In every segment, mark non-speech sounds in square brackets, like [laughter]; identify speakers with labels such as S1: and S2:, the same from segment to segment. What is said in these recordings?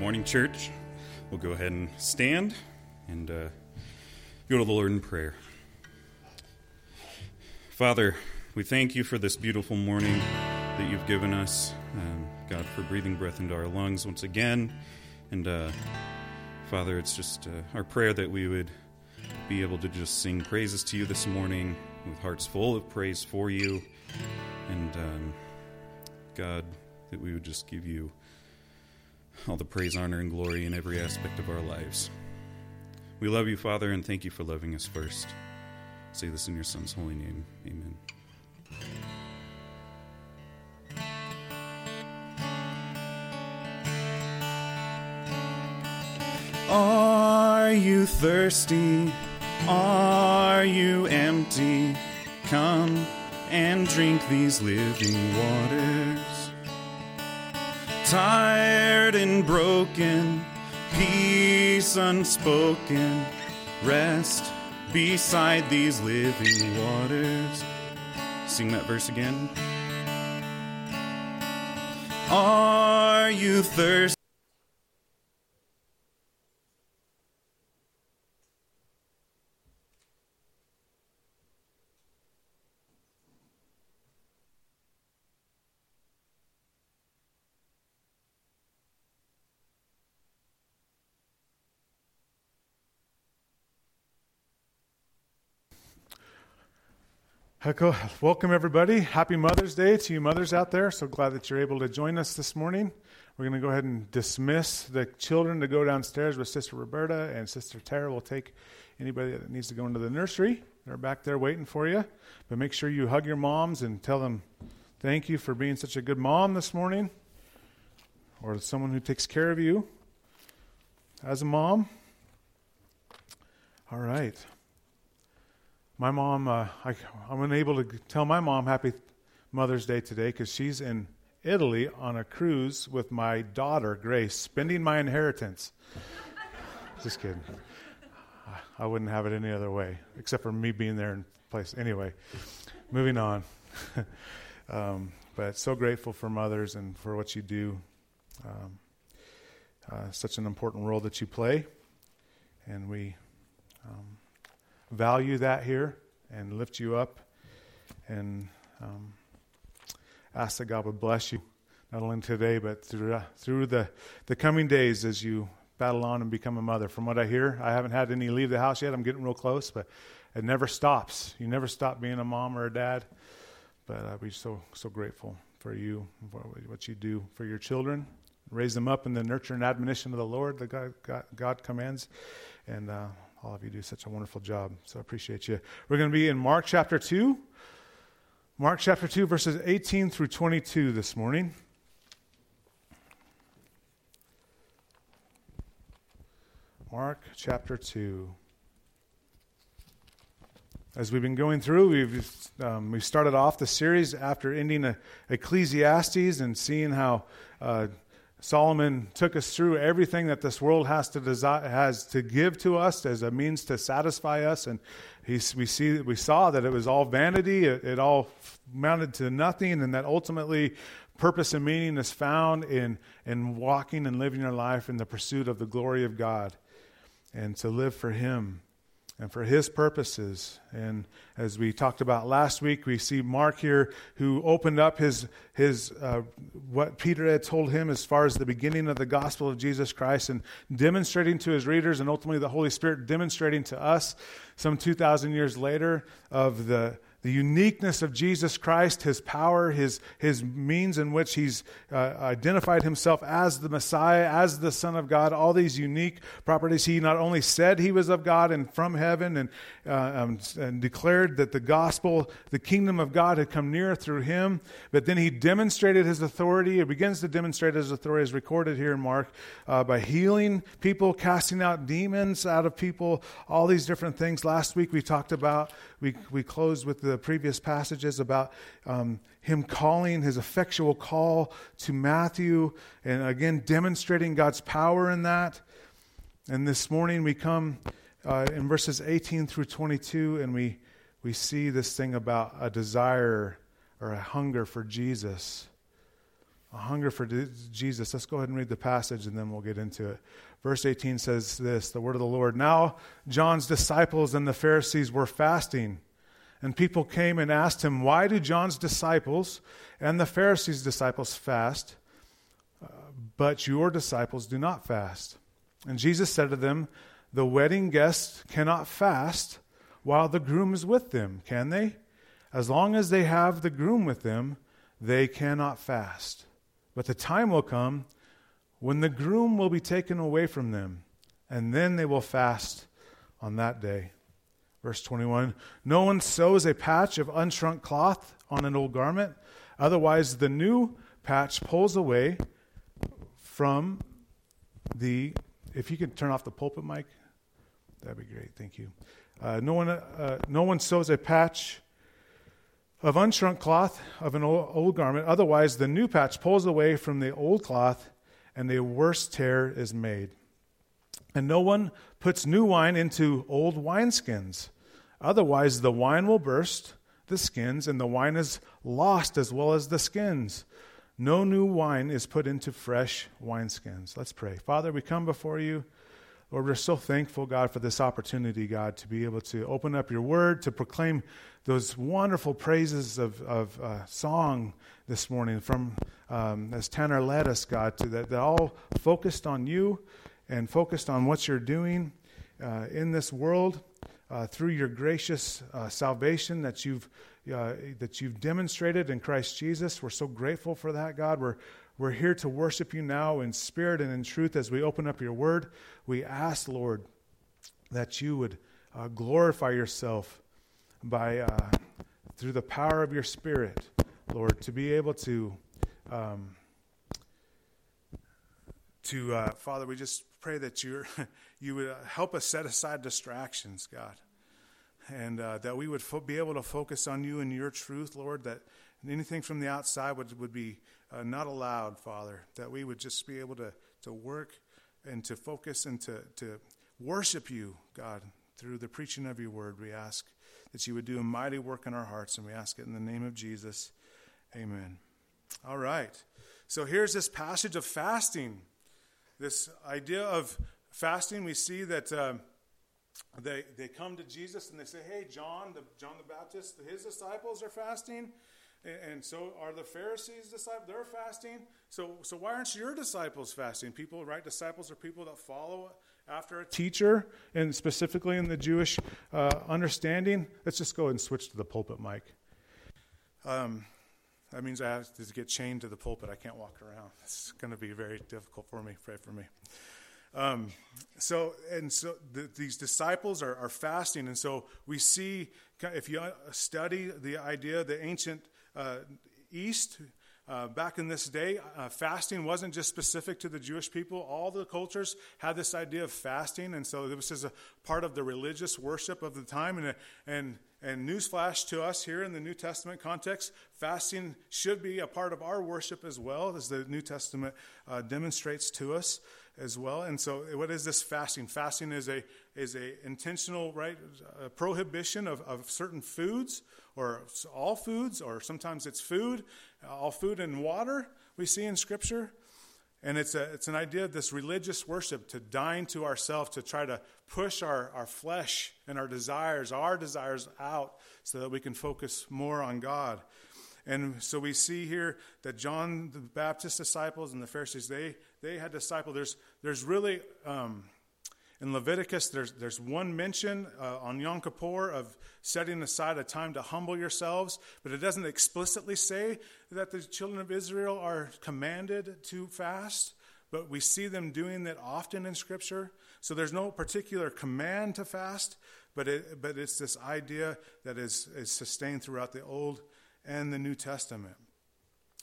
S1: morning, church. We'll go ahead and stand and uh, go to the Lord in prayer. Father, we thank you for this beautiful morning that you've given us. Um, God, for breathing breath into our lungs once again. And uh, Father, it's just uh, our prayer that we would be able to just sing praises to you this morning with hearts full of praise for you. And um, God, that we would just give you all the praise, honor, and glory in every aspect of our lives. We love you, Father, and thank you for loving us first. say this in your Son's holy name. Amen. Are you thirsty? Are you empty? Come and drink these living waters. Tired and broken, peace unspoken, rest beside these living waters. Sing that verse again. Are you thirsty?
S2: Welcome, everybody. Happy Mother's Day to you mothers out there. So glad that you're able to join us this morning. We're going to go ahead and dismiss the children to go downstairs with Sister Roberta, and Sister Tara will take anybody that needs to go into the nursery. They're back there waiting for you. But make sure you hug your moms and tell them thank you for being such a good mom this morning, or someone who takes care of you as a mom. All right my mom, uh, I, I'm unable to tell my mom Happy Mother's Day today because she's in Italy on a cruise with my daughter, Grace, spending my inheritance. [laughs] Just kidding. I wouldn't have it any other way, except for me being there in place. Anyway, moving on. [laughs] um, but so grateful for mothers and for what you do. Um, uh, such an important role that you play. And we um, value that here and lift you up and um, ask that God would bless you, not only today, but through, uh, through the, the coming days as you battle on and become a mother. From what I hear, I haven't had any leave the house yet. I'm getting real close, but it never stops. You never stop being a mom or a dad. But uh, we're so, so grateful for you, for what you do for your children. Raise them up in the nurture and admonition of the Lord that God, God, God commands. And uh, all of you do such a wonderful job. So I appreciate you. We're going to be in Mark chapter 2. Mark chapter 2, verses 18 through 22 this morning. Mark chapter 2. As we've been going through, we've um, we started off the series after ending Ecclesiastes and seeing how uh, Solomon took us through everything that this world has to has to give to us as a means to satisfy us, and he, we see we saw that it was all vanity. It, it all amounted to nothing, and that ultimately purpose and meaning is found in in walking and living your life in the pursuit of the glory of God, and to live for Him and for his purposes. And as we talked about last week, we see Mark here who opened up his, his uh, what Peter had told him as far as the beginning of the gospel of Jesus Christ and demonstrating to his readers and ultimately the Holy Spirit demonstrating to us some 2,000 years later of the the uniqueness of Jesus Christ, his power, his, his means in which he's uh, identified himself as the Messiah, as the Son of God, all these unique properties. He not only said he was of God and from heaven and, uh, um, and declared that the gospel, the kingdom of God had come near through him, but then he demonstrated his authority. He begins to demonstrate his authority as recorded here in Mark uh, by healing people, casting out demons out of people, all these different things. Last week we talked about, we, we closed with the the previous passages about um, him calling his effectual call to Matthew, and again demonstrating God's power in that. And this morning we come uh, in verses 18 through 22, and we, we see this thing about a desire or a hunger for Jesus. a hunger for Jesus. Let's go ahead and read the passage and then we'll get into it. Verse 18 says this the word of the Lord. Now, John's disciples and the Pharisees were fasting. And people came and asked him, Why do John's disciples and the Pharisees' disciples fast, uh, but your disciples do not fast? And Jesus said to them, The wedding guests cannot fast while the groom is with them, can they? As long as they have the groom with them, they cannot fast. But the time will come when the groom will be taken away from them, and then they will fast on that day. Verse 21 No one sews a patch of unshrunk cloth on an old garment, otherwise, the new patch pulls away from the. If you could turn off the pulpit mic, that'd be great. Thank you. Uh, no, one, uh, no one sews a patch of unshrunk cloth of an old, old garment. Otherwise, the new patch pulls away from the old cloth, and a worse tear is made. And no one puts new wine into old wineskins. Otherwise, the wine will burst the skins, and the wine is lost as well as the skins. No new wine is put into fresh wineskins. Let's pray. Father, we come before you. Lord, we're so thankful, God, for this opportunity, God, to be able to open up your word, to proclaim those wonderful praises of, of uh, song this morning from um, as Tanner led us, God, to that, that all focused on you and focused on what you're doing uh, in this world uh, through your gracious uh, salvation that you've uh, that you've demonstrated in Christ Jesus. We're so grateful for that, God. We're we're here to worship you now in spirit and in truth as we open up your word. We ask, Lord, that you would uh, glorify yourself by uh, through the power of your spirit, Lord, to be able to um, to Father, we just pray that you [laughs] you would uh, help us set aside distractions, God, and uh, that we would fo- be able to focus on you and your truth, Lord. That anything from the outside would would be uh, not allowed, Father, that we would just be able to, to work and to focus and to, to worship you, God, through the preaching of your word. We ask that you would do a mighty work in our hearts, and we ask it in the name of Jesus. Amen. All right. So here's this passage of fasting. This idea of fasting, we see that uh, they, they come to Jesus and they say, Hey, John, the, John the Baptist, his disciples are fasting. And so are the Pharisees disciples? They're fasting. So, so why aren't your disciples fasting? People, right? Disciples are people that follow after a teacher, and specifically in the Jewish uh, understanding. Let's just go and switch to the pulpit mic. Um, that means I have to get chained to the pulpit. I can't walk around. It's going to be very difficult for me. Pray for me. Um, so and so the, these disciples are, are fasting, and so we see if you study the idea, the ancient uh, East, uh, back in this day, uh, fasting wasn't just specific to the Jewish people. All the cultures had this idea of fasting, and so this is a part of the religious worship of the time. And, and, and newsflash to us here in the New Testament context, fasting should be a part of our worship as well, as the New Testament uh, demonstrates to us as well. And so, what is this fasting? Fasting is a is a intentional right a prohibition of, of certain foods or all foods, or sometimes it's food, all food and water we see in Scripture. And it's, a, it's an idea of this religious worship to dine to ourselves, to try to push our, our flesh and our desires, our desires out, so that we can focus more on God. And so we see here that John the Baptist disciples and the Pharisees, they, they had disciples. There's, there's really, um, in Leviticus, there's, there's one mention uh, on Yom Kippur of setting aside a time to humble yourselves, but it doesn't explicitly say that the children of Israel are commanded to fast, but we see them doing that often in Scripture. So there's no particular command to fast, but, it, but it's this idea that is, is sustained throughout the Old and the New Testament.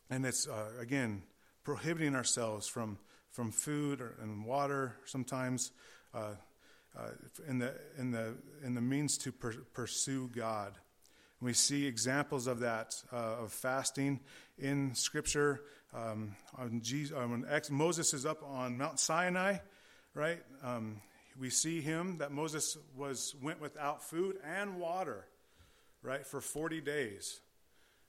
S2: And it's, uh, again, prohibiting ourselves from, from food or, and water sometimes. Uh, uh, in, the, in, the, in the means to per- pursue God. And We see examples of that, uh, of fasting in Scripture. Um, Jesus, uh, when ex- Moses is up on Mount Sinai, right? Um, we see him that Moses was went without food and water, right, for 40 days.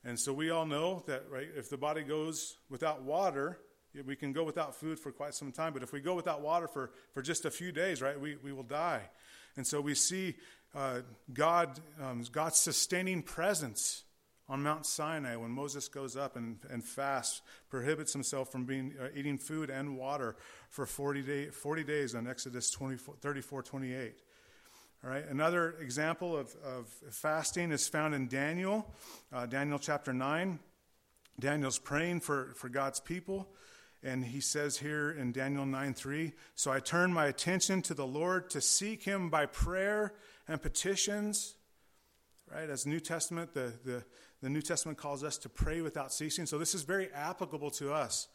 S2: And so we all know that, right, if the body goes without water, we can go without food for quite some time. But if we go without water for, for just a few days, right, we, we will die. And so we see uh, God, um, God's sustaining presence on Mount Sinai when Moses goes up and, and fasts, prohibits himself from being, uh, eating food and water for 40, day, 40 days on Exodus 24, 34 28. All right, another example of, of fasting is found in Daniel, uh, Daniel chapter 9. Daniel's praying for, for God's people, and he says here in Daniel 9 3, So I turned my attention to the Lord to seek him by prayer and petitions. Right, as New Testament, the, the, the New Testament calls us to pray without ceasing. So this is very applicable to us.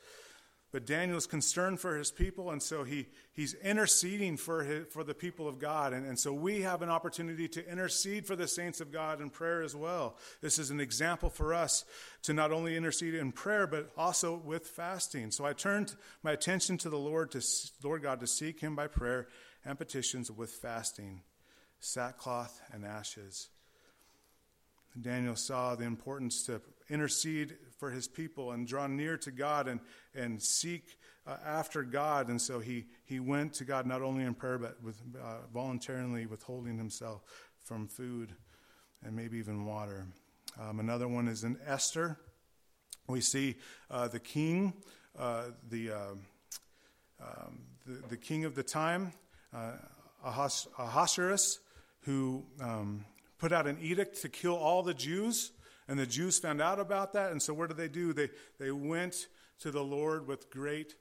S2: But Daniel is concerned for his people, and so he, he's interceding for, his, for the people of God. And, and so we have an opportunity to intercede for the saints of God in prayer as well. This is an example for us to not only intercede in prayer, but also with fasting. So I turned my attention to the Lord, to Lord God, to seek him by prayer and petitions with fasting, sackcloth and ashes. Daniel saw the importance to intercede for his people and draw near to God and, and seek uh, after God. And so he, he went to God not only in prayer, but with, uh, voluntarily withholding himself from food and maybe even water. Um, another one is in Esther. We see uh, the king, uh, the, uh, um, the, the, king of the time, uh, Ahasuerus, who um, put out an edict to kill all the Jews. And the Jews found out about that. And so, what did they do? They, they went to the Lord with great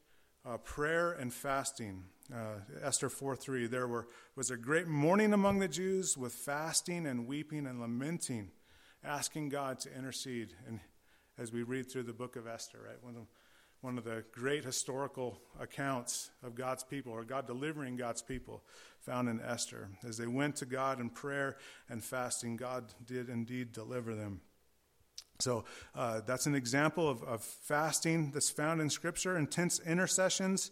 S2: uh, prayer and fasting. Uh, Esther 4 3. There were, was a great mourning among the Jews with fasting and weeping and lamenting, asking God to intercede. And as we read through the book of Esther, right? One of, one of the great historical accounts of God's people, or God delivering God's people, found in Esther. As they went to God in prayer and fasting, God did indeed deliver them. So uh, that's an example of, of, fasting that's found in Scripture, intense intercessions,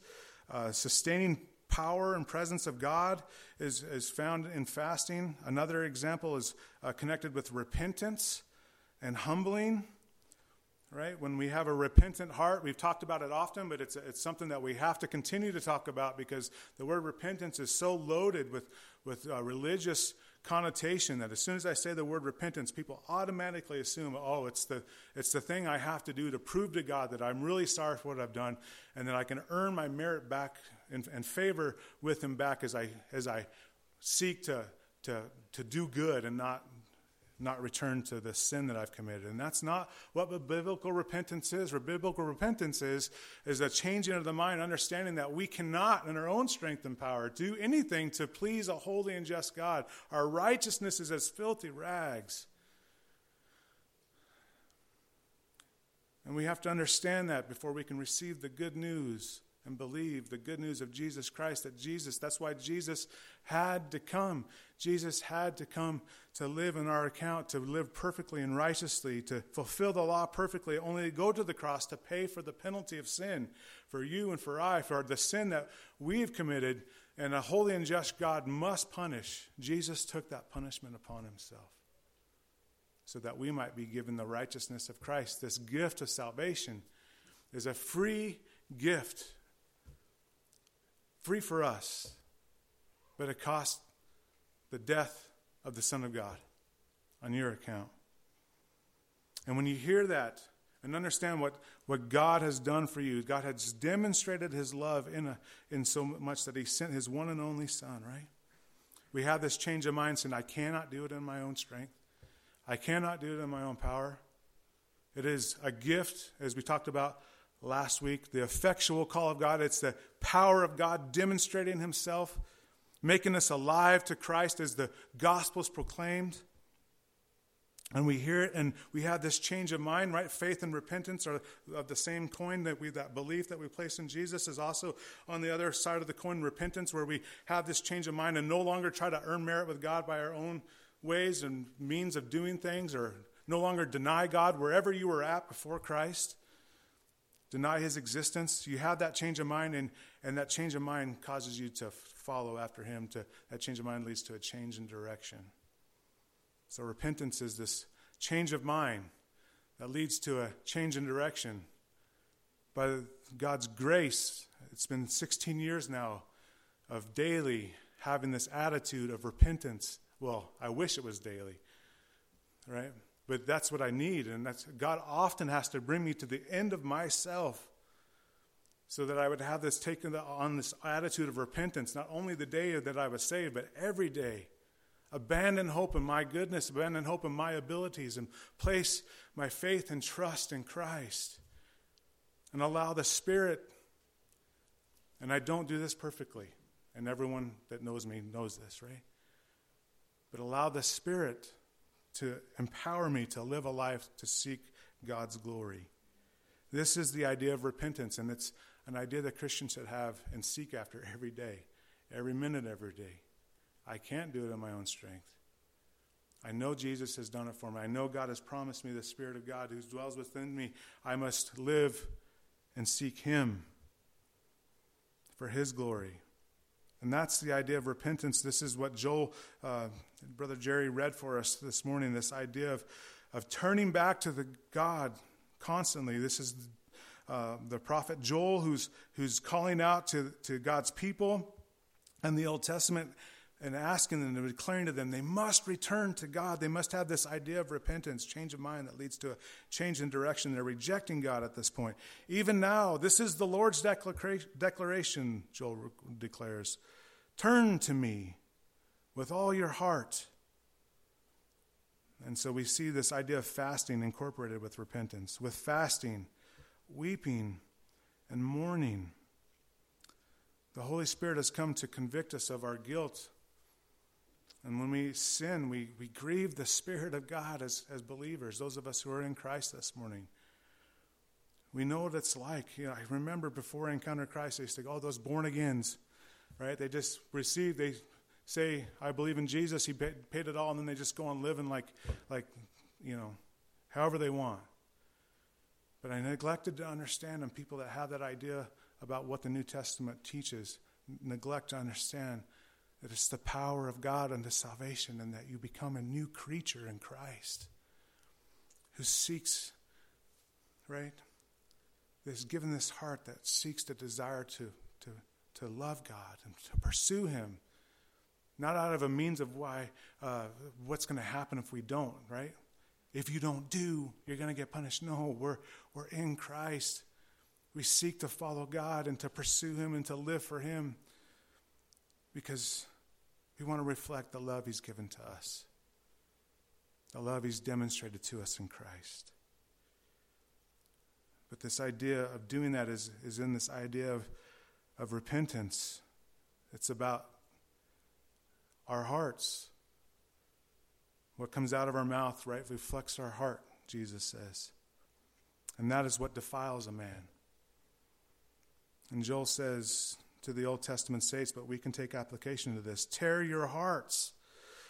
S2: uh, sustaining power and presence of God is, is found in fasting. Another example is uh, connected with repentance and humbling right? When we have a repentant heart, we've talked about it often, but it's, it's something that we have to continue to talk about because the word repentance is so loaded with, with uh, religious connotation that as soon as I say the word repentance, people automatically assume, oh, it's the, it's the thing I have to do to prove to God that I'm really sorry for what I've done and that I can earn my merit back and, and favor with Him back as I, as I seek to, to, to do good and not not return to the sin that I've committed. And that's not what biblical repentance is. Biblical repentance is, is a changing of the mind, understanding that we cannot, in our own strength and power, do anything to please a holy and just God. Our righteousness is as filthy rags. And we have to understand that before we can receive the good news and believe the good news of Jesus Christ that Jesus, that's why Jesus had to come. Jesus had to come to live in our account, to live perfectly and righteously, to fulfill the law perfectly, only to go to the cross to pay for the penalty of sin for you and for I, for the sin that we've committed and a holy and just God must punish. Jesus took that punishment upon himself so that we might be given the righteousness of Christ. This gift of salvation is a free gift free for us, but it cost the death of the Son of God on your account. And when you hear that and understand what, what God has done for you, God has demonstrated his love in, a, in so much that he sent his one and only Son, right? We have this change of mind saying, I cannot do it in my own strength. I cannot do it in my own power. It is a gift, as we talked about last week, the effectual call of God. It's the power of God demonstrating Himself, making us alive to Christ as the gospel is proclaimed. And we hear it and we have this change of mind, right? Faith and repentance are of the same coin that we that belief that we place in Jesus is also on the other side of the coin, repentance, where we have this change of mind and no longer try to earn merit with God by our own ways and means of doing things or no longer deny God wherever you were at before Christ deny his existence. You have that change of mind, and, and that change of mind causes you to follow after him. To, that change of mind leads to a change in direction. So repentance is this change of mind that leads to a change in direction. By God's grace, it's been 16 years now of daily having this attitude of repentance. Well, I wish it was daily, right? But that's what I need, and that's God often has to bring me to the end of myself so that I would have this taken on this attitude of repentance, not only the day that I was saved, but every day. Abandon hope in my goodness, abandon hope in my abilities, and place my faith and trust in Christ. And allow the Spirit, and I don't do this perfectly, and everyone that knows me knows this, right? But allow the Spirit to empower me to live a life to seek God's glory. This is the idea of repentance, and it's an idea that Christians should have and seek after every day, every minute, every day. I can't do it in my own strength. I know Jesus has done it for me. I know God has promised me the Spirit of God who dwells within me. I must live and seek Him for His glory. And that's the idea of repentance. This is what Joel, uh, Brother Jerry, read for us this morning this idea of, of turning back to the God constantly. This is uh, the prophet Joel who's, who's calling out to, to God's people in the Old Testament and asking them and declaring to them they must return to God. They must have this idea of repentance, change of mind that leads to a change in direction. They're rejecting God at this point. Even now, this is the Lord's declaration, Joel declares Turn to me with all your heart. And so we see this idea of fasting incorporated with repentance. With fasting, weeping, and mourning. The Holy Spirit has come to convict us of our guilt and when we sin, we, we grieve the Spirit of God as, as believers, those of us who are in Christ this morning. We know what it's like. You know, I remember before I encountered Christ, I used to go, oh, those born agains, right? They just receive, they say, I believe in Jesus, He paid, it all, and then they just go on living like, like, you know, however they want. But I neglected to understand, and people that have that idea about what the New Testament teaches neglect to understand that it's the power of God unto salvation and that you become a new creature in Christ who seeks, right? Is given this heart that seeks the desire to, to, to love God and to pursue Him. Not out of a means of why, uh, what's going to happen if we don't, right? If you don't do, you're going to get punished. No, we're, we're in Christ. We seek to follow God and to pursue Him and to live for Him because we want to reflect the love He's given to us, the love He's demonstrated to us in Christ. But this idea of doing that is, is in this idea of, of repentance. It's about our hearts. What comes out of our mouth, right, reflects our heart, Jesus says. And that is what defiles a man. And Joel says, to the Old Testament saints, but we can take application to this. Tear your hearts,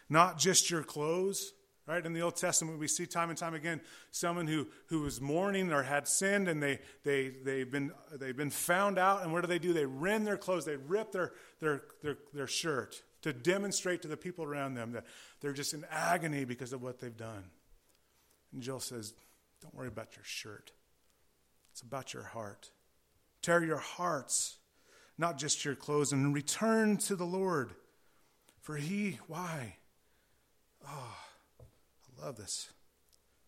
S2: not just your clothes. Right? In the Old Testament, we see time and time again someone who, who was mourning or had sinned and they, they, they've, been, they've been found out. And what do they do? They rend their clothes, they rip their, their, their, their shirt to demonstrate to the people around them that they're just in agony because of what they've done. And Joel says, Don't worry about your shirt, it's about your heart. Tear your hearts not just your clothes, and return to the Lord. For he, why? Oh, I love this.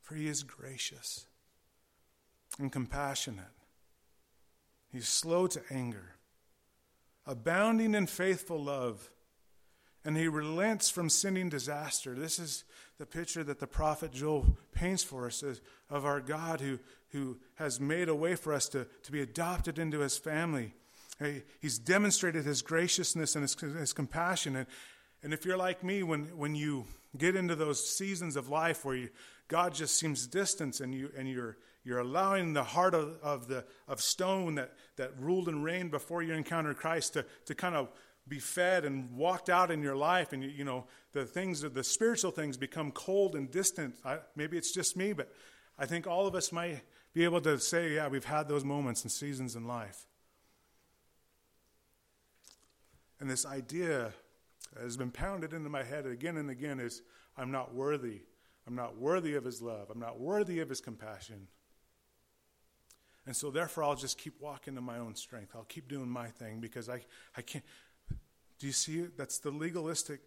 S2: For he is gracious and compassionate. He's slow to anger, abounding in faithful love, and he relents from sending disaster. This is the picture that the prophet Joel paints for us of our God who, who has made a way for us to, to be adopted into his family He's demonstrated his graciousness and his, his compassion. And, and if you're like me, when, when you get into those seasons of life where you, God just seems distant and, you, and you're, you're allowing the heart of, of, the, of stone that, that ruled and reigned before you encountered Christ to, to kind of be fed and walked out in your life. And you, know the things the spiritual things become cold and distant. I, maybe it's just me but i think all of us might be able to say yeah we've had those moments and seasons in life And this idea has been pounded into my head again and again is I'm not worthy. I'm not worthy of his love. I'm not worthy of his compassion. And so, therefore, I'll just keep walking in my own strength. I'll keep doing my thing because I, I can't. Do you see it? That's the legalistic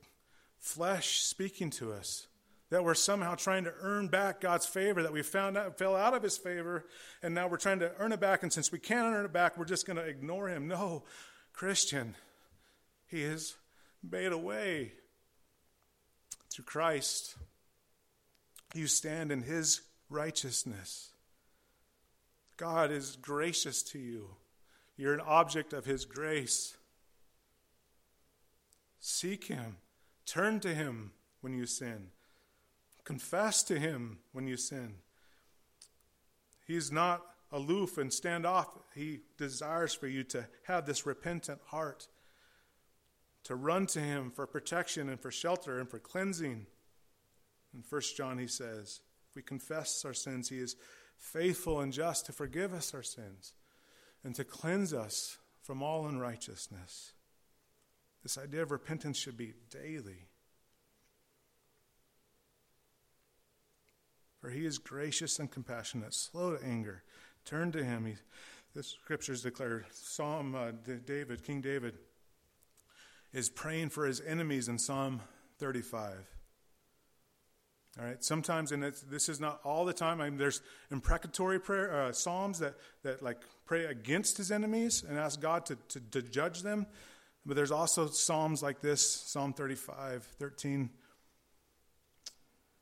S2: flesh speaking to us. That we're somehow trying to earn back God's favor, that we found out, fell out of his favor, and now we're trying to earn it back. And since we can't earn it back, we're just going to ignore him. No, Christian, he has made a way through Christ. You stand in his righteousness. God is gracious to you. You're an object of his grace. Seek him. Turn to him when you sin. Confess to him when you sin. He's not aloof and standoff. He desires for you to have this repentant heart, to run to him for protection and for shelter and for cleansing. In 1 John, he says, if we confess our sins, he is faithful and just to forgive us our sins and to cleanse us from all unrighteousness. This idea of repentance should be daily. For he is gracious and compassionate, slow to anger. Turn to him. He, the scriptures declare Psalm uh, David, King David, is praying for his enemies in Psalm 35. All right. Sometimes, and this is not all the time. I mean, there's imprecatory prayer uh, psalms that that like pray against his enemies and ask God to, to, to judge them. But there's also psalms like this, Psalm 35, 13,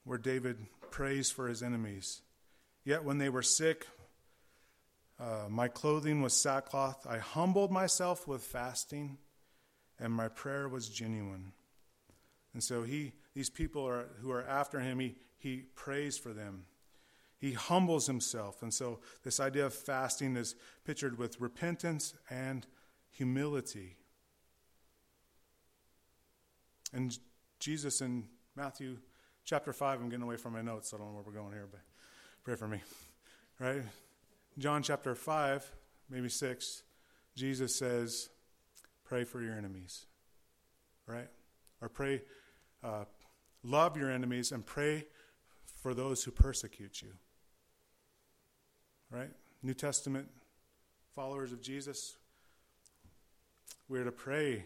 S2: where David prays for his enemies. Yet when they were sick, uh, my clothing was sackcloth. I humbled myself with fasting, and my prayer was genuine. And so he, these people are, who are after him, he, he prays for them. He humbles himself. And so this idea of fasting is pictured with repentance and humility. And Jesus in Matthew chapter 5, I'm getting away from my notes. I don't know where we're going here, but pray for me. Right? John chapter 5, maybe 6, Jesus says, Pray for your enemies. Right? Or pray, uh, love your enemies and pray for those who persecute you. Right? New Testament followers of Jesus, we're to pray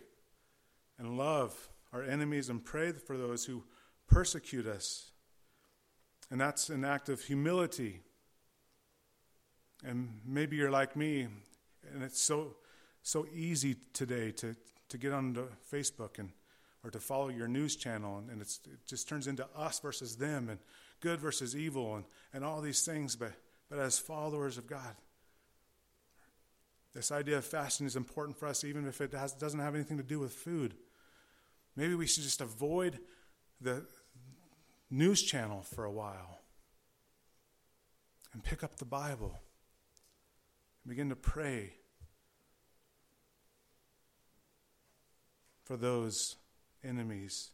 S2: and love our enemies and pray for those who persecute us. And that's an act of humility. And maybe you're like me, and it's so so easy today to, to get onto Facebook and or to follow your news channel, and, and it just turns into us versus them, and good versus evil, and, and all these things. But but as followers of God, this idea of fasting is important for us, even if it has, doesn't have anything to do with food. Maybe we should just avoid the news channel for a while and pick up the Bible and begin to pray for those enemies,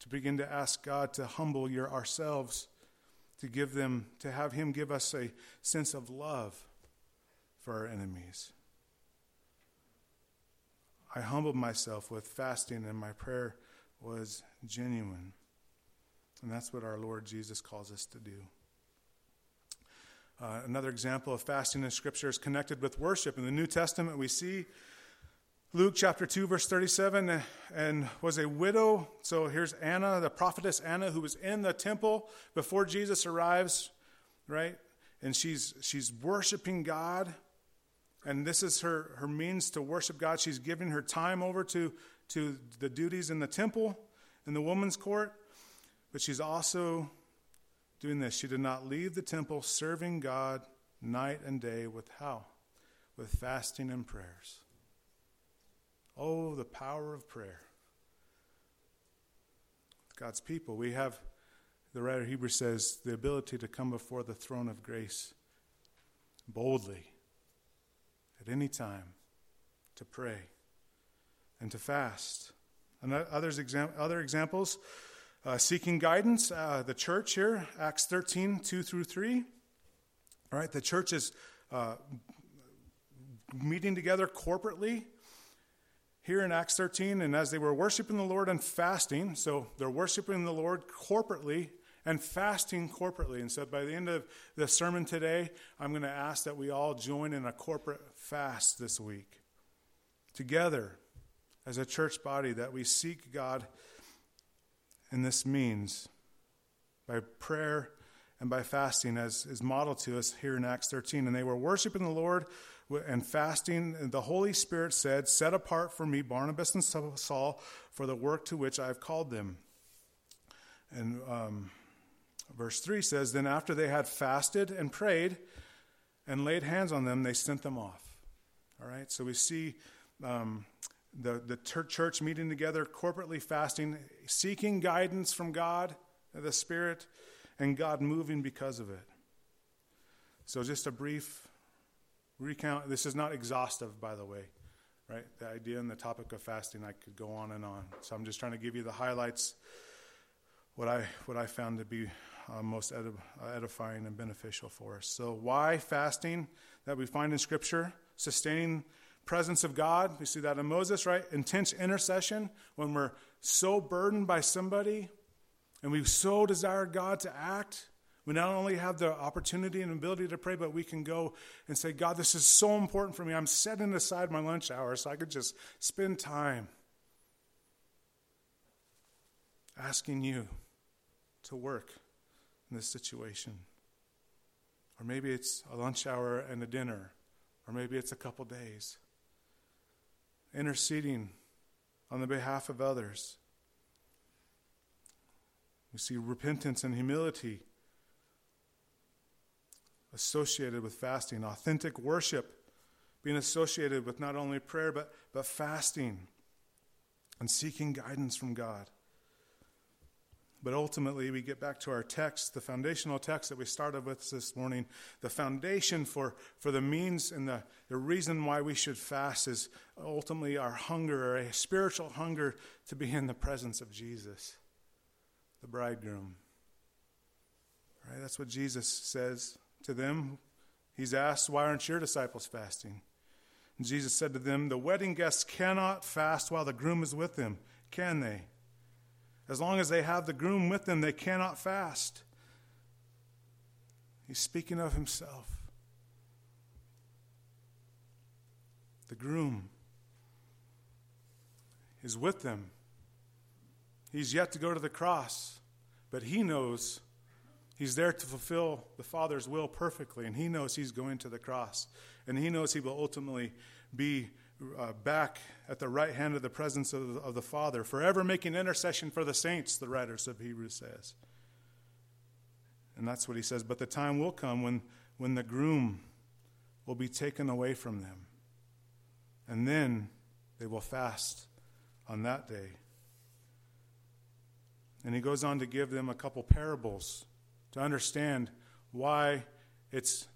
S2: to begin to ask God to humble your ourselves, to give them, to have Him give us a sense of love for our enemies. I humbled myself with fasting, and my prayer was genuine. And that's what our Lord Jesus calls us to do. Uh, another example of fasting in Scripture is connected with worship. In the New Testament, we see Luke chapter 2, verse 37, and was a widow. So here's Anna, the prophetess Anna, who was in the temple before Jesus arrives, right? And she's, she's worshiping God and this is her, her means to worship God. She's giving her time over to, to the duties in the temple, in the woman's court, but she's also doing this. She did not leave the temple serving God night and day with how? With fasting and prayers. Oh, the power of prayer. God's people, we have, the writer of Hebrews says, the ability to come before the throne of grace boldly at any time to pray and to fast. And others other examples, uh, seeking guidance, uh, the church here, Acts 13, 2 through 3. All right, the church is uh, meeting together corporately here in Acts 13, and as they were worshiping the Lord and fasting, so they're worshiping the Lord corporately and fasting corporately. And so by the end of the sermon today, I'm going to ask that we all join in a corporate fast this week. Together, as a church body, that we seek God And this means by prayer and by fasting, as is modeled to us here in Acts 13. And they were worshiping the Lord and fasting. The Holy Spirit said, Set apart for me Barnabas and Saul for the work to which I have called them. And um, verse 3 says, Then after they had fasted and prayed and laid hands on them, they sent them off. All right, so we see um, the, the church meeting together, corporately fasting, seeking guidance from God, the Spirit, and God moving because of it. So, just a brief recount. This is not exhaustive, by the way, right? The idea and the topic of fasting, I could go on and on. So, I'm just trying to give you the highlights, what I, what I found to be uh, most edifying and beneficial for us. So, why fasting that we find in Scripture? Sustaining presence of God. We see that in Moses, right? Intense intercession when we're so burdened by somebody and we so desire God to act. We not only have the opportunity and ability to pray, but we can go and say, God, this is so important for me. I'm setting aside my lunch hour so I could just spend time asking you to work in this situation. Or maybe it's a lunch hour and a dinner, or maybe it's a couple days interceding on the behalf of others. We see repentance and humility associated with fasting, authentic worship being associated with not only prayer but, but fasting and seeking guidance from God. But ultimately, we get back to our text, the foundational text that we started with this morning. The foundation for, for the means and the, the reason why we should fast is ultimately our hunger, a spiritual hunger to be in the presence of Jesus, the bridegroom. Right? That's what Jesus says to them. He's asked, Why aren't your disciples fasting? And Jesus said to them, The wedding guests cannot fast while the groom is with them, can they? As long as they have the groom with them, they cannot fast. He's speaking of himself. The groom is with them. He's yet to go to the cross, but he knows he's there to fulfill the Father's will perfectly, and he knows he's going to the cross, and he knows he will ultimately be uh, back at the right hand of the presence of the, of the Father, forever making intercession for the saints, the writers of Hebrews says. And that's what he says. But the time will come when, when the groom will be taken away from them. And then they will fast on that day. And he goes on to give them a couple parables to understand why it's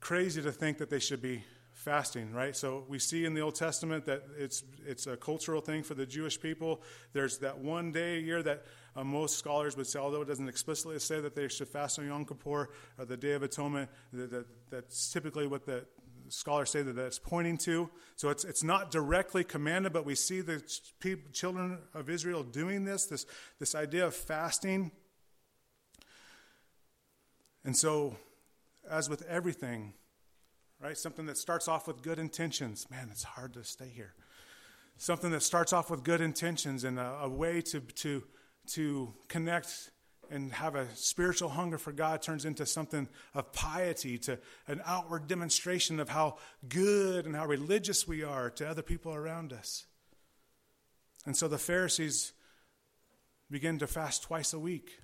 S2: crazy to think that they should be fasting, right? So we see in the Old Testament that it's it's a cultural thing for the Jewish people. There's that one day a year that uh, most scholars would say, although it doesn't explicitly say that they should fast on Yom Kippur or the Day of Atonement, that, that, that's typically what the scholars say that that's pointing to. So it's it's not directly commanded, but we see the people, children of Israel doing this. This this idea of fasting. And so, as with everything right? Something that starts off with good intentions. Man, it's hard to stay here. Something that starts off with good intentions and a, a way to, to, to connect and have a spiritual hunger for God turns into something of piety, to an outward demonstration of how good and how religious we are to other people around us. And so the Pharisees begin to fast twice a week.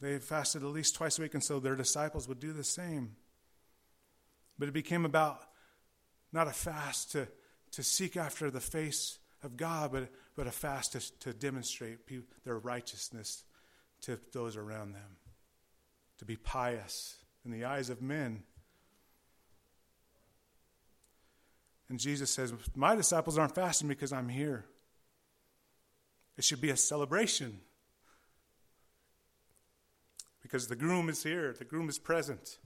S2: They fasted at least twice a week, and so their disciples would do the same. But it became about not a fast to, to seek after the face of God, but, but a fast to, to demonstrate their righteousness to those around them, to be pious in the eyes of men. And Jesus says, My disciples aren't fasting because I'm here. It should be a celebration. Because the groom is here, the groom is present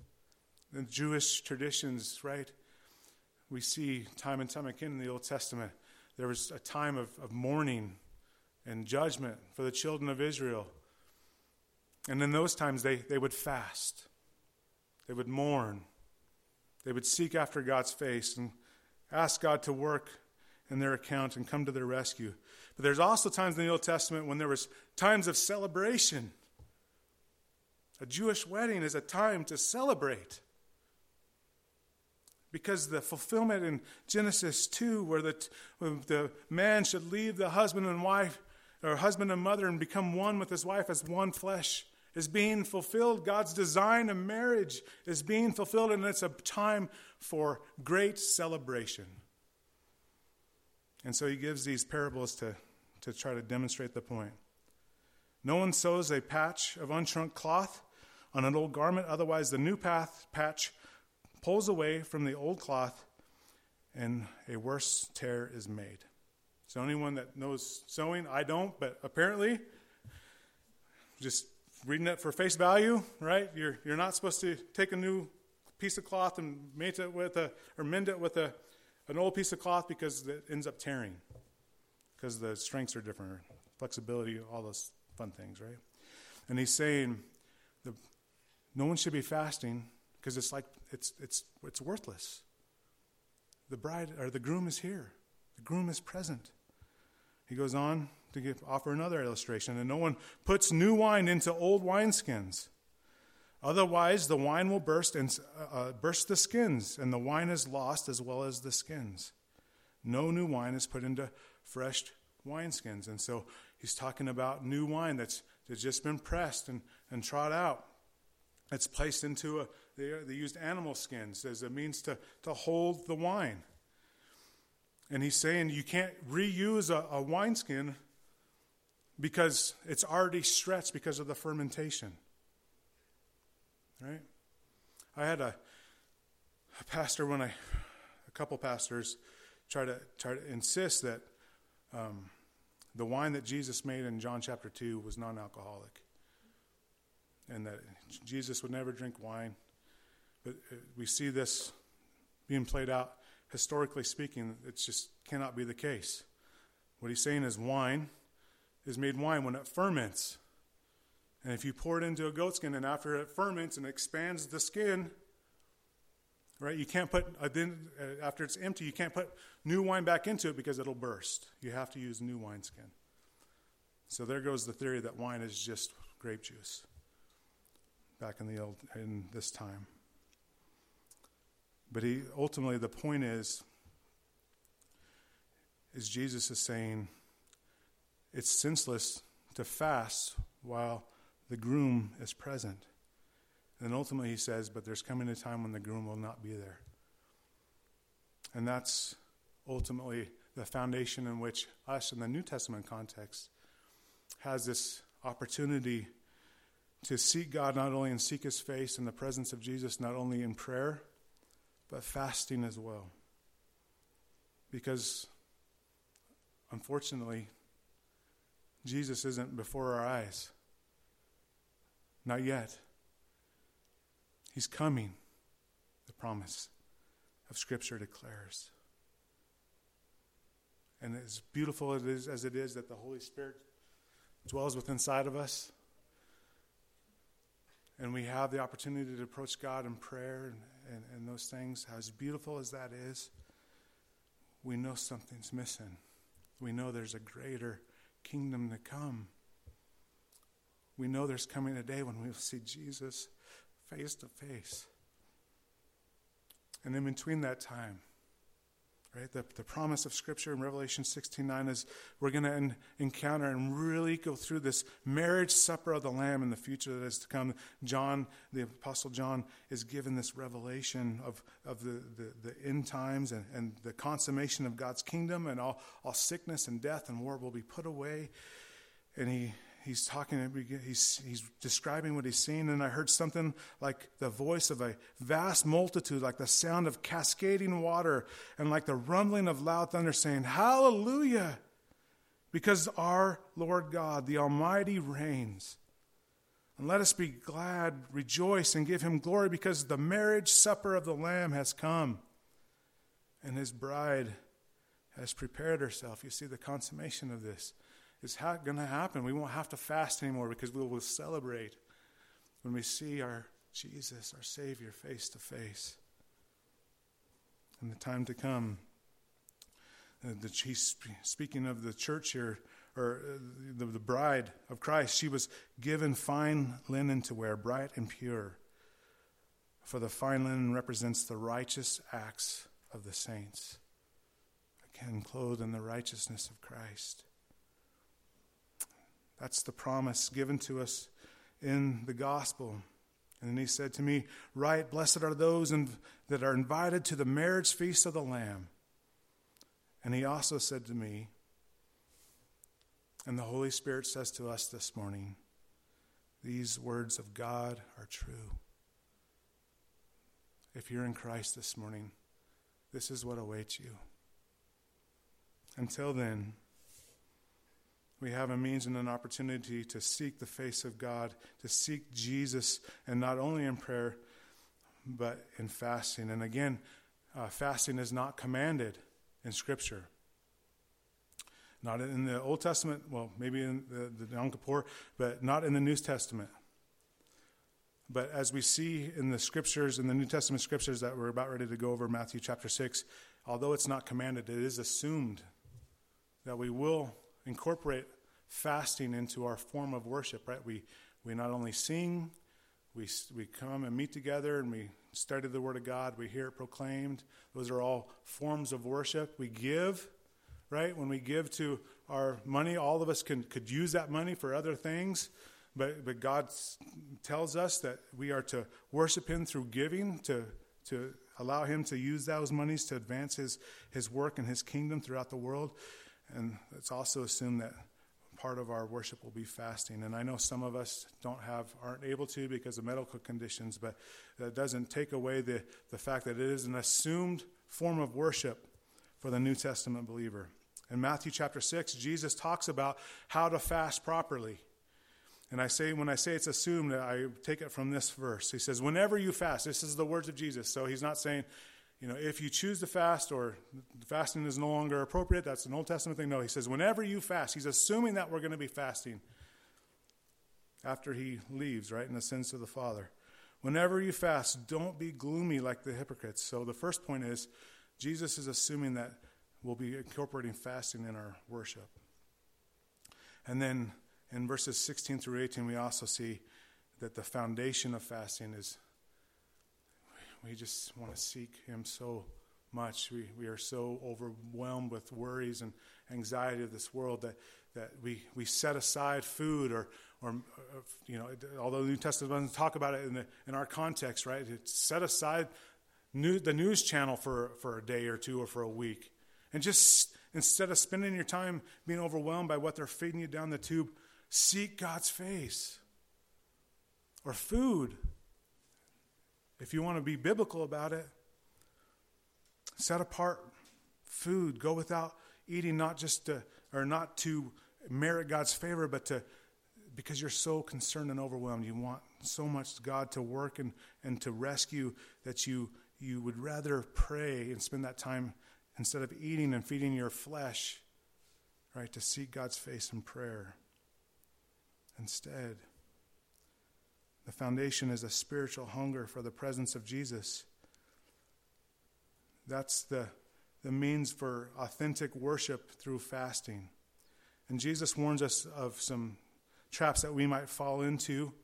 S2: the Jewish traditions, right? We see time and time again in the Old Testament, there was a time of, of mourning and judgment for the children of Israel. And in those times, they, they would fast, they would mourn, they would seek after God's face and ask God to work in their account and come to their rescue. But there's also times in the Old Testament when there was times of celebration. A Jewish wedding is a time to celebrate. Because the fulfillment in Genesis 2, where the, the man should leave the husband and wife, or husband and mother, and become one with his wife as one flesh, is being fulfilled. God's design of marriage is being fulfilled, and it's a time for great celebration. And so he gives these parables to, to try to demonstrate the point. No one sews a patch of unshrunk cloth on an old garment, otherwise, the new path, patch pulls away from the old cloth, and a worse tear is made. So, anyone that knows sewing, I don't, but apparently, just reading it for face value, right? You're, you're not supposed to take a new piece of cloth and mate it with a, or mend it with a, an old piece of cloth because it ends up tearing, because the strengths are different, flexibility, all those fun things, right? And he's saying no one should be fasting because it's like it's, it's, it's worthless. The bride or the groom is here, the groom is present. He goes on to give, offer another illustration. And no one puts new wine into old wineskins. Otherwise, the wine will burst and uh, uh, burst the skins, and the wine is lost as well as the skins. No new wine is put into fresh wineskins. And so he's talking about new wine that's, that's just been pressed and, and trod out. It's placed into a, they, they used animal skins as a means to, to hold the wine. And he's saying you can't reuse a, a wineskin because it's already stretched because of the fermentation. Right? I had a, a pastor when I, a couple pastors, try to try to insist that um, the wine that Jesus made in John chapter two was non-alcoholic, and that Jesus would never drink wine. But uh, we see this being played out historically speaking. It just cannot be the case. What he's saying is wine is made wine when it ferments. And if you pour it into a goatskin and after it ferments and expands the skin, right, you can't put, uh, uh, after it's empty, you can't put new wine back into it because it'll burst. You have to use new wineskin. So there goes the theory that wine is just grape juice back in the old, in this time. But he ultimately the point is is Jesus is saying it's senseless to fast while the groom is present. And ultimately, he says, but there's coming a time when the groom will not be there. And that's ultimately the foundation in which us, in the New Testament context, has this opportunity to seek God not only and seek his face in the presence of Jesus, not only in prayer, but fasting as well. Because, unfortunately, Jesus isn't before our eyes. Not yet. He's coming, the promise of Scripture declares. And as beautiful as it is that the Holy Spirit dwells within inside of us, and we have the opportunity to approach God in prayer and, and, and those things, as beautiful as that is, we know something's missing. We know there's a greater kingdom to come. We know there's coming a day when we'll see Jesus face to face. And in between that time, right, the, the promise of Scripture in Revelation 16.9 is we're going to encounter and really go through this marriage supper of the Lamb in the future that is to come. John, the Apostle John, is given this revelation of, of the, the, the end times and, and the consummation of God's kingdom and all, all sickness and death and war will be put away. And he he's talking, he's, he's describing what he's seen, and I heard something like the voice of a vast multitude, like the sound of cascading water, and like the rumbling of loud thunder, saying, Hallelujah! Because our Lord God, the Almighty, reigns. And let us be glad, rejoice, and give him glory, because the marriage supper of the Lamb has come, and his bride has prepared herself. You see the consummation of this is ha- going to happen. We won't have to fast anymore because we will celebrate when we see our Jesus, our Savior, face to face. In the time to come, uh, the, he's speaking of the church here, or uh, the, the bride of Christ, she was given fine linen to wear, bright and pure. For the fine linen represents the righteous acts of the saints. Again, clothed in the righteousness of Christ. That's the promise given to us in the gospel. And then he said to me, Right, blessed are those in, that are invited to the marriage feast of the Lamb. And he also said to me, and the Holy Spirit says to us this morning, these words of God are true. If you're in Christ this morning, this is what awaits you. Until then, we have a means and an opportunity to seek the face of God, to seek Jesus, and not only in prayer, but in fasting. And again, uh, fasting is not commanded in Scripture. Not in the Old Testament, well, maybe in the, the Yom Kippur, but not in the New Testament. But as we see in the scriptures, in the New Testament scriptures that we're about ready to go over, Matthew chapter 6, although it's not commanded, it is assumed that we will incorporate fasting into our form of worship, right? We, we not only sing, we, we come and meet together and we study the Word of God, we hear it proclaimed. Those are all forms of worship. We give, right? When we give to our money, all of us can, could use that money for other things. But, but God tells us that we are to worship Him through giving, to, to allow Him to use those monies to advance His, his work and His kingdom throughout the world. And it's also assumed that part of our worship will be fasting. And I know some of us don't have, aren't able to because of medical conditions, but that doesn't take away the, the fact that it is an assumed form of worship for the New Testament believer. In Matthew chapter 6, Jesus talks about how to fast properly. And I say, when I say it's assumed, I take it from this verse. He says, whenever you fast, this is the words of Jesus. So he's not saying, you know, if you choose to fast or fasting is no longer appropriate, that's an Old Testament thing. No, he says, whenever you fast, he's assuming that we're going to be fasting after he leaves, right, in the sense of the Father. Whenever you fast, don't be gloomy like the hypocrites. So the first point is, Jesus is assuming that we'll be incorporating fasting in our worship. And then in verses 16 through 18, we also see that the foundation of fasting is we just want to seek Him so much. We, we are so overwhelmed with worries and anxiety of this world that, that we, we set aside food or, or, you know, although the New Testament doesn't talk about it in, the, in our context, right? It's set aside new, the news channel for, for a day or two or for a week. And just instead of spending your time being overwhelmed by what they're feeding you down the tube, seek God's face. Or food. If you want to be biblical about it, set apart food. Go without eating, not just to, or not to merit God's favor, but to because you're so concerned and overwhelmed. You want so much God to work and, and to rescue that you you would rather pray and spend that time instead of eating and feeding your flesh, right, to seek God's face in prayer. Instead, the foundation is a spiritual hunger for the presence of Jesus. That's the, the means for authentic worship through fasting. And Jesus warns us of some traps that we might fall into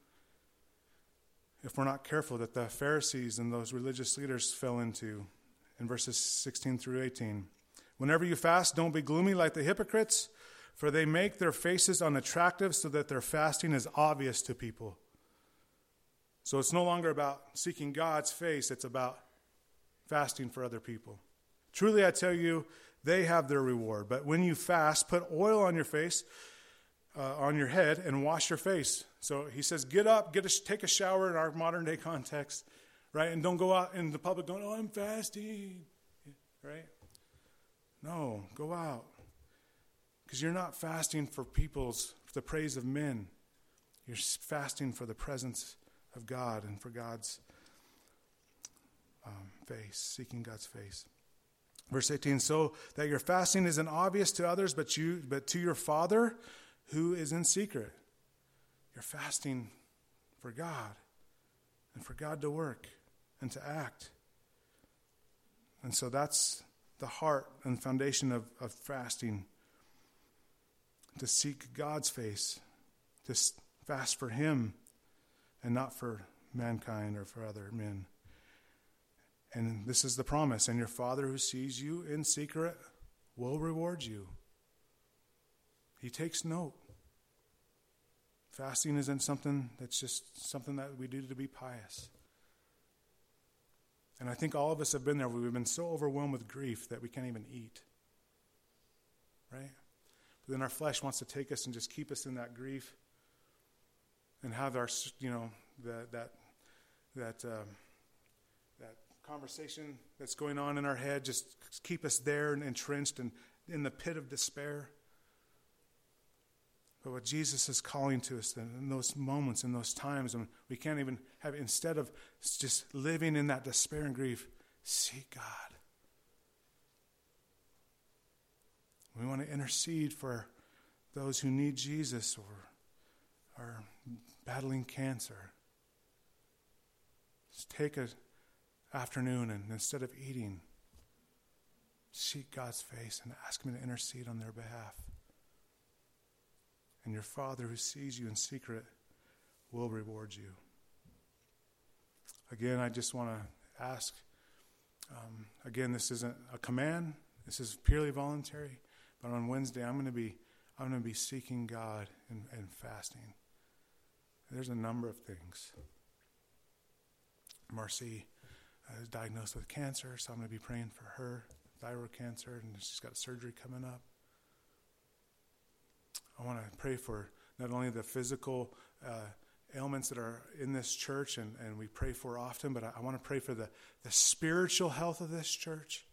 S2: if we're not careful, that the Pharisees and those religious leaders fell into in verses 16 through 18. Whenever you fast, don't be gloomy like the hypocrites, for they make their faces unattractive so that their fasting is obvious to people. So it's no longer about seeking God's face, it's about fasting for other people. Truly, I tell you, they have their reward. But when you fast, put oil on your face, uh, on your head, and wash your face. So he says, get up, get a, take a shower in our modern day context, right? And don't go out in the public going, oh, I'm fasting, right? No, go out. Because you're not fasting for people's, for the praise of men. You're fasting for the presence of God and for God's um, face, seeking God's face. Verse 18, so that your fasting isn't obvious to others, but you but to your father who is in secret. You're fasting for God. and for God to work and to act. And so that's the heart and foundation of, of fasting to seek God's face, to fast for Him and not for mankind or for other men. And this is the promise. And your Father who sees you in secret will reward you. He takes note. Fasting isn't something that's just something that we do to be pious. And I think all of us have been there. We've been so overwhelmed with grief that we can't even eat. Right? But then our flesh wants to take us and just keep us in that grief and have our, you know, that, that, that, um, that conversation that's going on in our head just keep us there and entrenched and in the pit of despair. But what Jesus is calling to us in those moments, in those times when we can't even have, instead of just living in that despair and grief, seek God. We want to intercede for those who need Jesus or are battling cancer. Just take an afternoon and instead of eating, seek God's face and ask Him to intercede on their behalf. And your Father who sees you in secret will reward you. Again, I just want to ask um, again, this isn't a command, this is purely voluntary. But on Wednesday, I'm going to be, I'm going to be seeking God and, and fasting. There's a number of things. Marcy uh, is diagnosed with cancer, so I'm going to be praying for her, thyroid cancer, and she's got surgery coming up. I want to pray for not only the physical uh, ailments that are in this church and, and we pray for often, but I, I want to pray for the, the spiritual health of this church.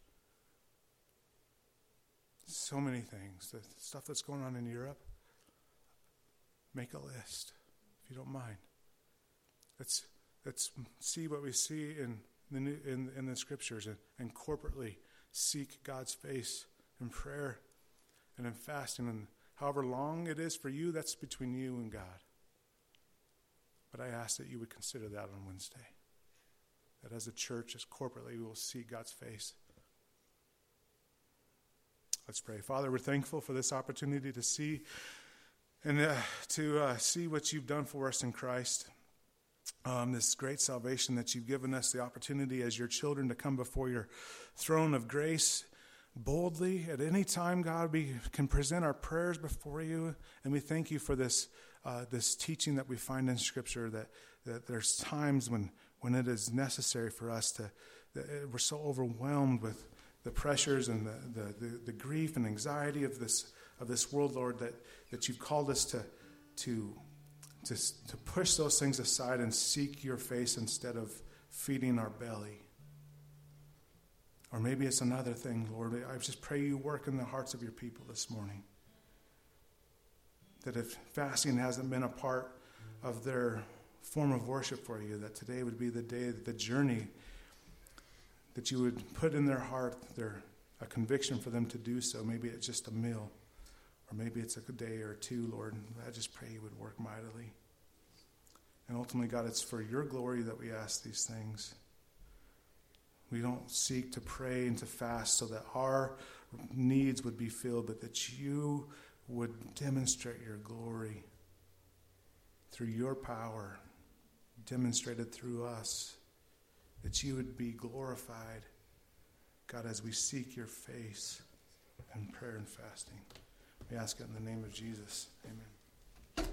S2: So many things. The stuff that's going on in Europe. Make a list, you don't mind. Let's, let's see what we see in the, new, in, in the scriptures and, and corporately seek God's face in prayer and in fasting and However long it is for you, that's between you and God. But I ask that you would consider that on Wednesday. That as a church, as corporately, we will see God's face. Let's pray. Father, we're thankful for this opportunity to see and uh, to uh, see what you've done for us in Christ. Um, this great salvation that you've given us, the opportunity as your children to come before your throne of grace boldly at any time, God. We can present our prayers before you, and we thank you for this uh, this teaching that we find in Scripture. That that there's times when when it is necessary for us to we're so overwhelmed with the pressures and the, the, the, the, grief and anxiety of this of this world, Lord, that, that you've called us to to to, to push those things aside and seek your face instead of feeding our belly. Or maybe it's another thing, Lord. I just pray you work in the hearts of your people this morning. That if fasting hasn't been a part of their form of worship for you, that today would be the day, the journey that you would put in their heart their, a conviction for them to do so. Maybe it's just a meal, or maybe it's a day or two, Lord. I just pray you would work mightily. And ultimately, God, it's for your glory that we ask these things. We don't seek to pray and to fast so that our needs would be filled, but that you would demonstrate your glory through your power, demonstrated through us, that you would be glorified, God, as we seek your face in prayer and fasting. We ask it in the name of Jesus. Amen.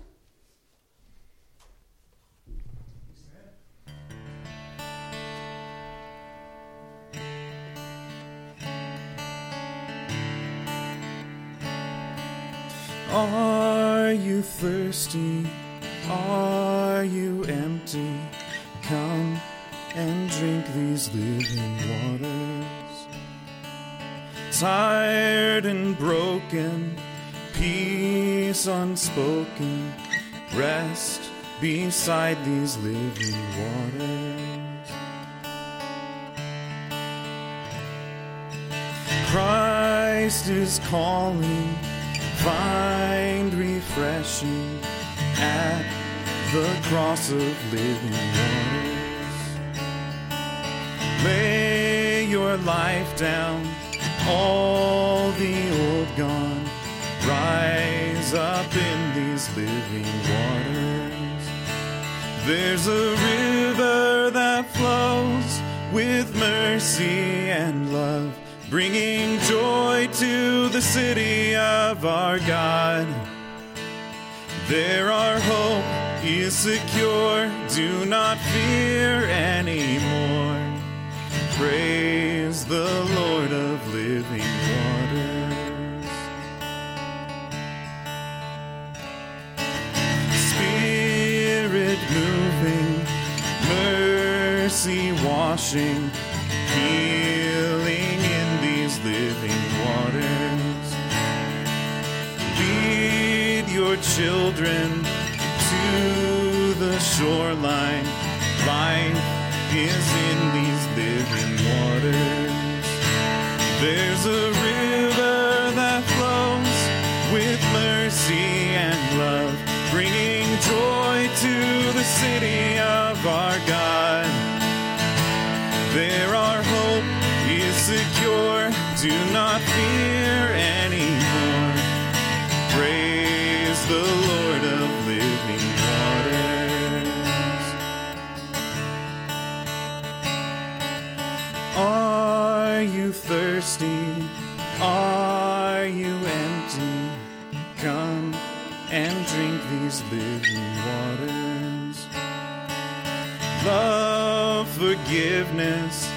S2: Are you thirsty? Are you empty? Come and drink these living waters. Tired and broken, peace unspoken, rest beside these living waters. Christ is calling find refreshing at the cross of living water.
S1: Lay your life down, all the old gone. Rise up in these living waters. There's a river that flows with mercy and love, bringing joy to the city of our God. There our hope is secure. Do not fear anymore. Praise the Lord of living moving, mercy washing, healing in these living waters. Lead your children to the shoreline. Life is in these living waters. There's a city of our God. There our hope is secure. Do not fear Love, forgiveness,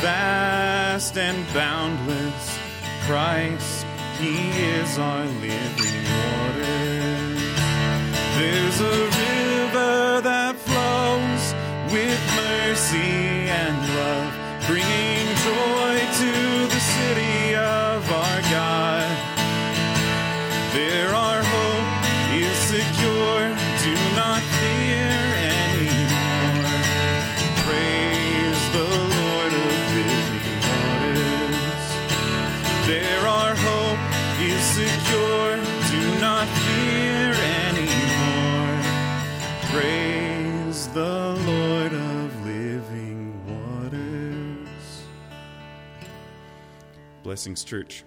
S1: vast and boundless. Christ, He is our living water. There's a river that flows with mercy Blessings, church.